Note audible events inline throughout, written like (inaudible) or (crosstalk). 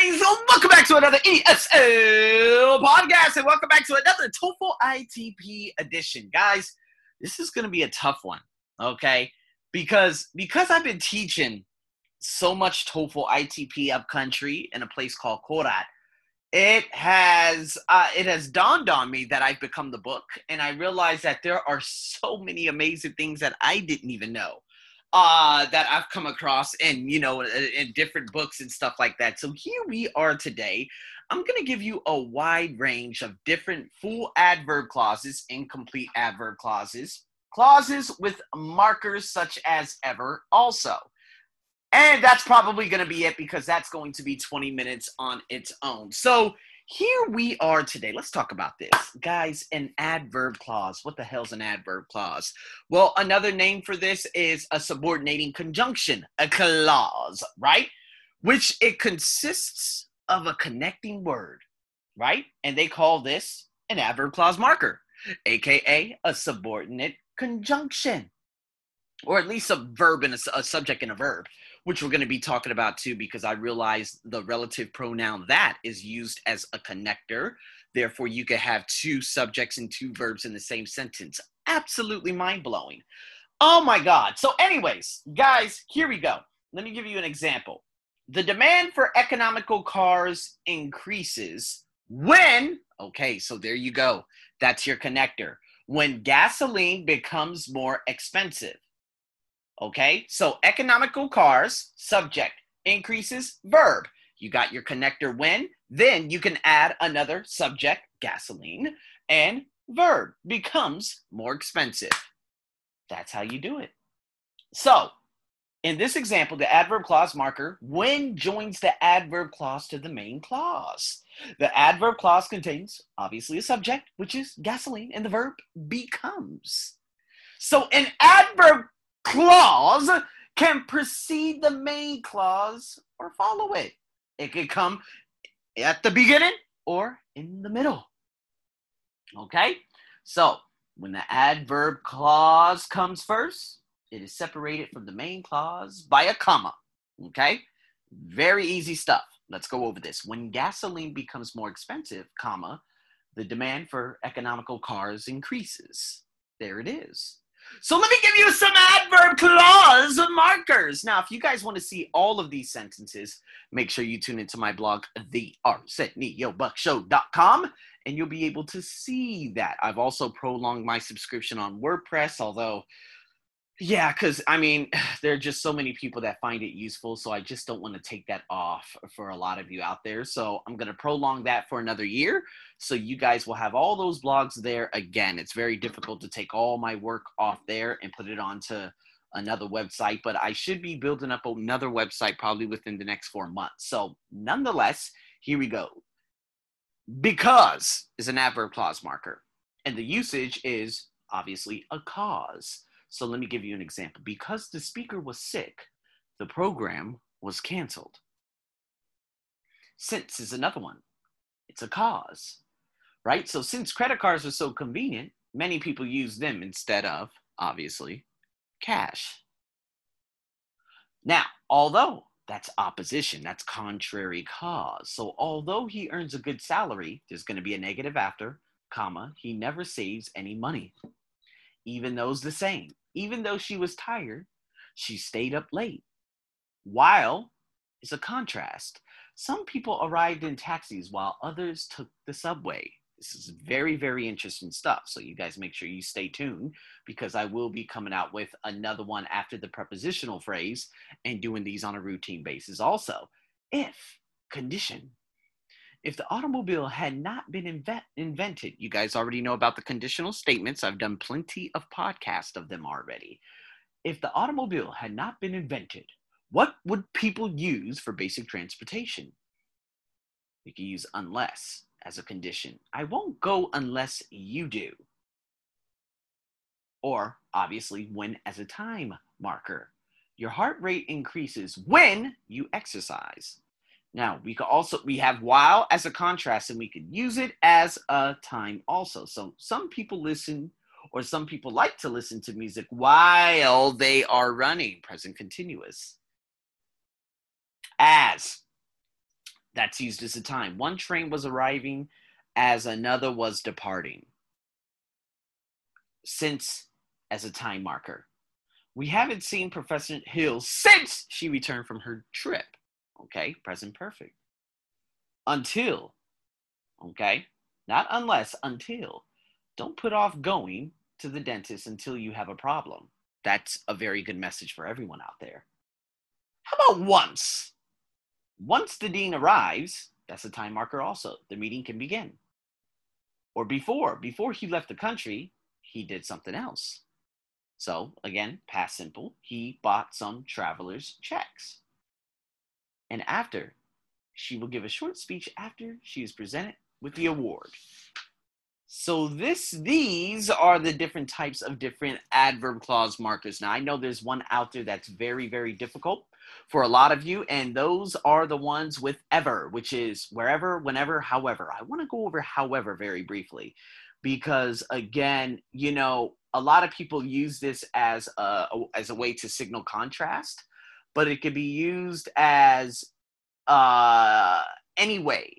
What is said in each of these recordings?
guys? Welcome back to another ESL podcast, and welcome back to another TOEFL ITP edition, guys. This is going to be a tough one, okay? Because because I've been teaching so much TOEFL ITP upcountry in a place called Korat, it has uh, it has dawned on me that I've become the book, and I realize that there are so many amazing things that I didn't even know uh, that I've come across in, you know, in different books and stuff like that. So here we are today. I'm going to give you a wide range of different full adverb clauses, incomplete adverb clauses, clauses with markers such as ever also. And that's probably going to be it because that's going to be 20 minutes on its own. So here we are today. Let's talk about this. Guys, an adverb clause. What the hell's an adverb clause? Well, another name for this is a subordinating conjunction, a clause, right? Which it consists of a connecting word, right? And they call this an adverb clause marker, aka a subordinate conjunction, or at least a verb and a, a subject and a verb which we're going to be talking about too, because I realize the relative pronoun that is used as a connector. Therefore, you could have two subjects and two verbs in the same sentence. Absolutely mind blowing. Oh my God. So, anyways, guys, here we go. Let me give you an example. The demand for economical cars increases when, okay, so there you go. That's your connector. When gasoline becomes more expensive. Okay, so economical cars, subject, increases, verb. You got your connector when, then you can add another subject, gasoline, and verb becomes more expensive. That's how you do it. So, in this example, the adverb clause marker when joins the adverb clause to the main clause. The adverb clause contains obviously a subject, which is gasoline, and the verb becomes. So, an adverb clause can precede the main clause or follow it. It could come at the beginning or in the middle. Okay? So, when the adverb clause comes first, it is separated from the main clause by a comma. Okay? Very easy stuff. Let's go over this. When gasoline becomes more expensive, comma, the demand for economical cars increases. There it is. So let me give you some adverb clause markers. Now, if you guys want to see all of these sentences, make sure you tune into my blog, thearseniobuckshow.com, and you'll be able to see that. I've also prolonged my subscription on WordPress, although yeah, because I mean, (sighs) there are just so many people that find it useful. So I just don't want to take that off for a lot of you out there. So I'm going to prolong that for another year. So you guys will have all those blogs there again. It's very difficult to take all my work off there and put it onto another website, but I should be building up another website probably within the next four months. So nonetheless, here we go. Because is an adverb clause marker, and the usage is obviously a cause. So let me give you an example. Because the speaker was sick, the program was canceled. Since is another one. It's a cause, right? So since credit cards are so convenient, many people use them instead of, obviously, cash. Now, although that's opposition, that's contrary cause. So although he earns a good salary, there's going to be a negative after, comma, he never saves any money. Even those the same even though she was tired, she stayed up late. While is a contrast. Some people arrived in taxis while others took the subway. This is very, very interesting stuff. So, you guys make sure you stay tuned because I will be coming out with another one after the prepositional phrase and doing these on a routine basis also. If condition if the automobile had not been invent- invented, you guys already know about the conditional statements. I've done plenty of podcasts of them already. If the automobile had not been invented, what would people use for basic transportation? You can use unless as a condition. I won't go unless you do. Or obviously, when as a time marker. Your heart rate increases when you exercise. Now we could also we have while as a contrast, and we could use it as a time also. So some people listen, or some people like to listen to music while they are running, present continuous. As That's used as a time. One train was arriving as another was departing. Since as a time marker. We haven't seen Professor Hill since she returned from her trip. Okay, present perfect. Until, okay, not unless, until. Don't put off going to the dentist until you have a problem. That's a very good message for everyone out there. How about once? Once the dean arrives, that's a time marker also. The meeting can begin. Or before, before he left the country, he did something else. So, again, past simple, he bought some traveler's checks. And after, she will give a short speech after she is presented with the award. So this these are the different types of different adverb clause markers. Now I know there's one out there that's very very difficult for a lot of you and those are the ones with ever, which is wherever, whenever, however. I want to go over however very briefly because again, you know, a lot of people use this as a, as a way to signal contrast, but it could be used as uh, anyway,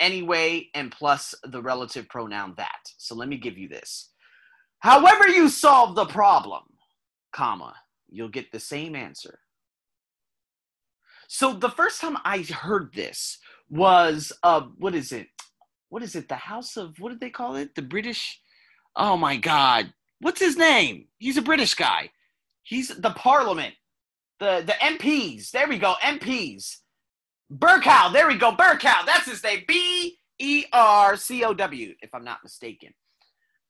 anyway, and plus the relative pronoun that. So let me give you this. However you solve the problem, comma, you'll get the same answer. So the first time I heard this was uh, what is it? What is it? The House of what did they call it? The British. Oh my God! what's his name? He's a British guy. He's the Parliament, the the MPs. There we go, MPs. Bercow. There we go, Bercow. That's his name. B E R C O W, if I'm not mistaken.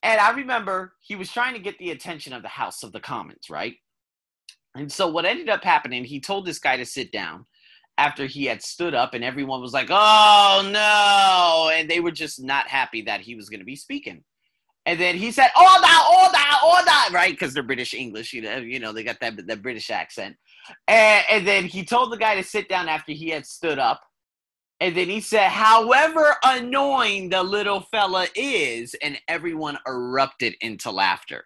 And I remember he was trying to get the attention of the House of the Commons, right? And so what ended up happening, he told this guy to sit down after he had stood up, and everyone was like, oh no. And they were just not happy that he was going to be speaking. And then he said, order, order, order, right? Because they're British English, you know, you know, they got that, that British accent. And, and then he told the guy to sit down after he had stood up. And then he said, however annoying the little fella is, and everyone erupted into laughter.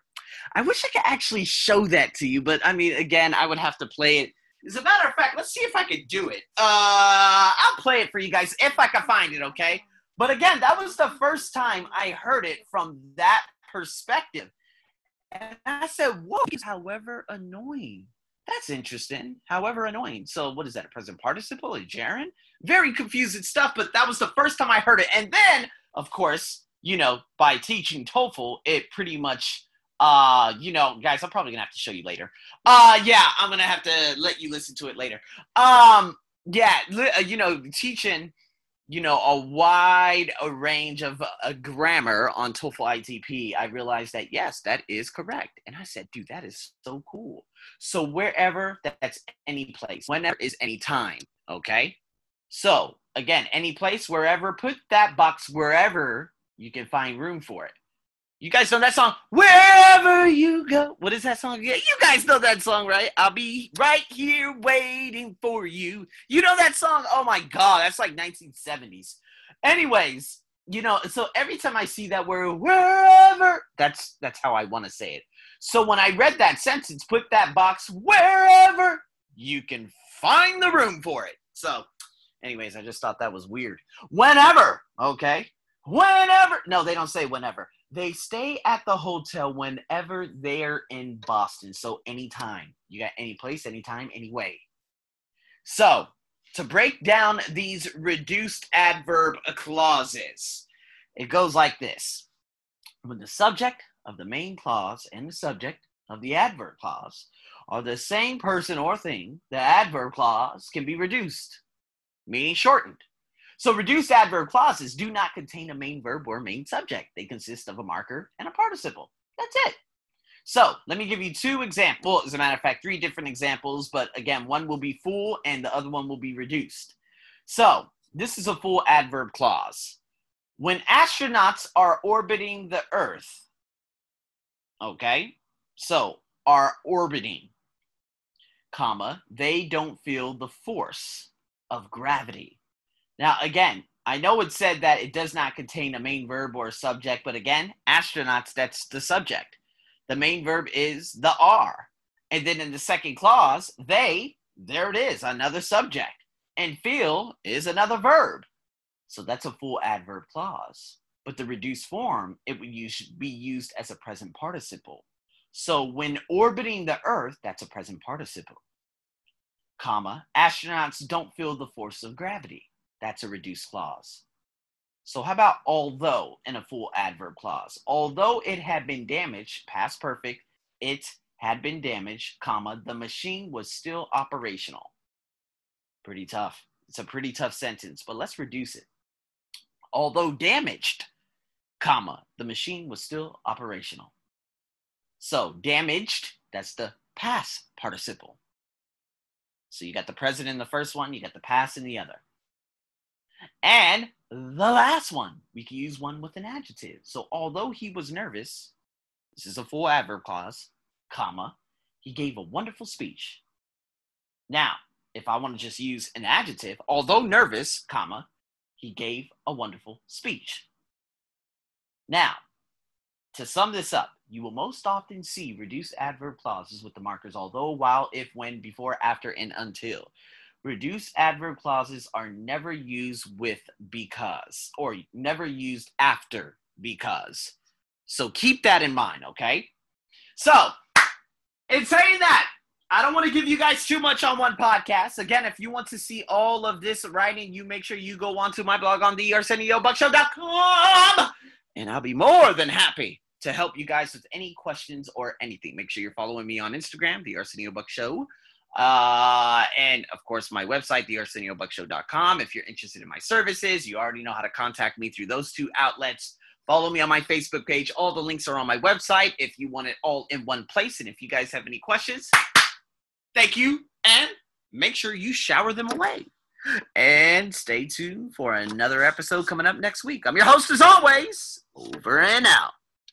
I wish I could actually show that to you, but I mean, again, I would have to play it. As a matter of fact, let's see if I could do it. Uh, I'll play it for you guys if I can find it, okay? But again, that was the first time I heard it from that perspective. And I said, whoa, however annoying. That's interesting. However annoying. So what is that? A present participle? A gerund? Very confusing stuff, but that was the first time I heard it. And then, of course, you know, by teaching TOEFL, it pretty much uh you know guys i'm probably gonna have to show you later uh yeah i'm gonna have to let you listen to it later um yeah uh, you know teaching you know a wide a range of uh, grammar on TOEFL ITP, I realized that yes, that is correct, and I said, dude, that is so cool. So wherever, that's any place. Whenever is any time. Okay. So again, any place, wherever, put that box wherever you can find room for it. You guys know that song? Wherever you go. What is that song? Yeah, you guys know that song, right? I'll be right here waiting for you. You know that song? Oh my god, that's like 1970s. Anyways, you know, so every time I see that word wherever, that's that's how I want to say it. So when I read that sentence, put that box wherever you can find the room for it. So, anyways, I just thought that was weird. Whenever, okay? Whenever. No, they don't say whenever they stay at the hotel whenever they're in Boston. So anytime. You got any place, anytime, anyway. So to break down these reduced adverb clauses, it goes like this. When the subject of the main clause and the subject of the adverb clause are the same person or thing, the adverb clause can be reduced, meaning shortened. So reduced adverb clauses do not contain a main verb or main subject. They consist of a marker and a participle. That's it. So let me give you two examples. As a matter of fact, three different examples, but again, one will be full and the other one will be reduced. So this is a full adverb clause. When astronauts are orbiting the Earth, okay, so are orbiting, comma, they don't feel the force of gravity. Now, again, I know it said that it does not contain a main verb or a subject, but again, astronauts, that's the subject. The main verb is the are. And then in the second clause, they, there it is, another subject. And feel is another verb. So that's a full adverb clause. But the reduced form, it would use, be used as a present participle. So when orbiting the Earth, that's a present participle. Comma, astronauts don't feel the force of gravity. That's a reduced clause. So how about although in a full adverb clause? Although it had been damaged, past perfect, it had been damaged, comma, the machine was still operational. Pretty tough. It's a pretty tough sentence, but let's reduce it. Although damaged, comma, the machine was still operational. So damaged, that's the past participle. So you got the present in the first one, you got the past in the other. And the last one, we can use one with an adjective. So although he was nervous, this is a full adverb clause, comma, he gave a wonderful speech. Now, if I want to just use an adjective, although nervous, comma, he gave a wonderful speech. Now, to sum this up, you will most often see reduced adverb clauses with the markers although, while, if, when, before, after, and until. Reduced adverb clauses are never used with because or never used after because. So keep that in mind, okay? So, in saying that, I don't want to give you guys too much on one podcast. Again, if you want to see all of this writing, you make sure you go onto my blog on the ArsenioBuckShow.com, and I'll be more than happy to help you guys with any questions or anything. Make sure you're following me on Instagram, the Arsenio Buck Show. Uh, and of course, my website, thearseniobuckshow.com. If you're interested in my services, you already know how to contact me through those two outlets. Follow me on my Facebook page. All the links are on my website if you want it all in one place. And if you guys have any questions, thank you. And make sure you shower them away. And stay tuned for another episode coming up next week. I'm your host, as always. Over and out.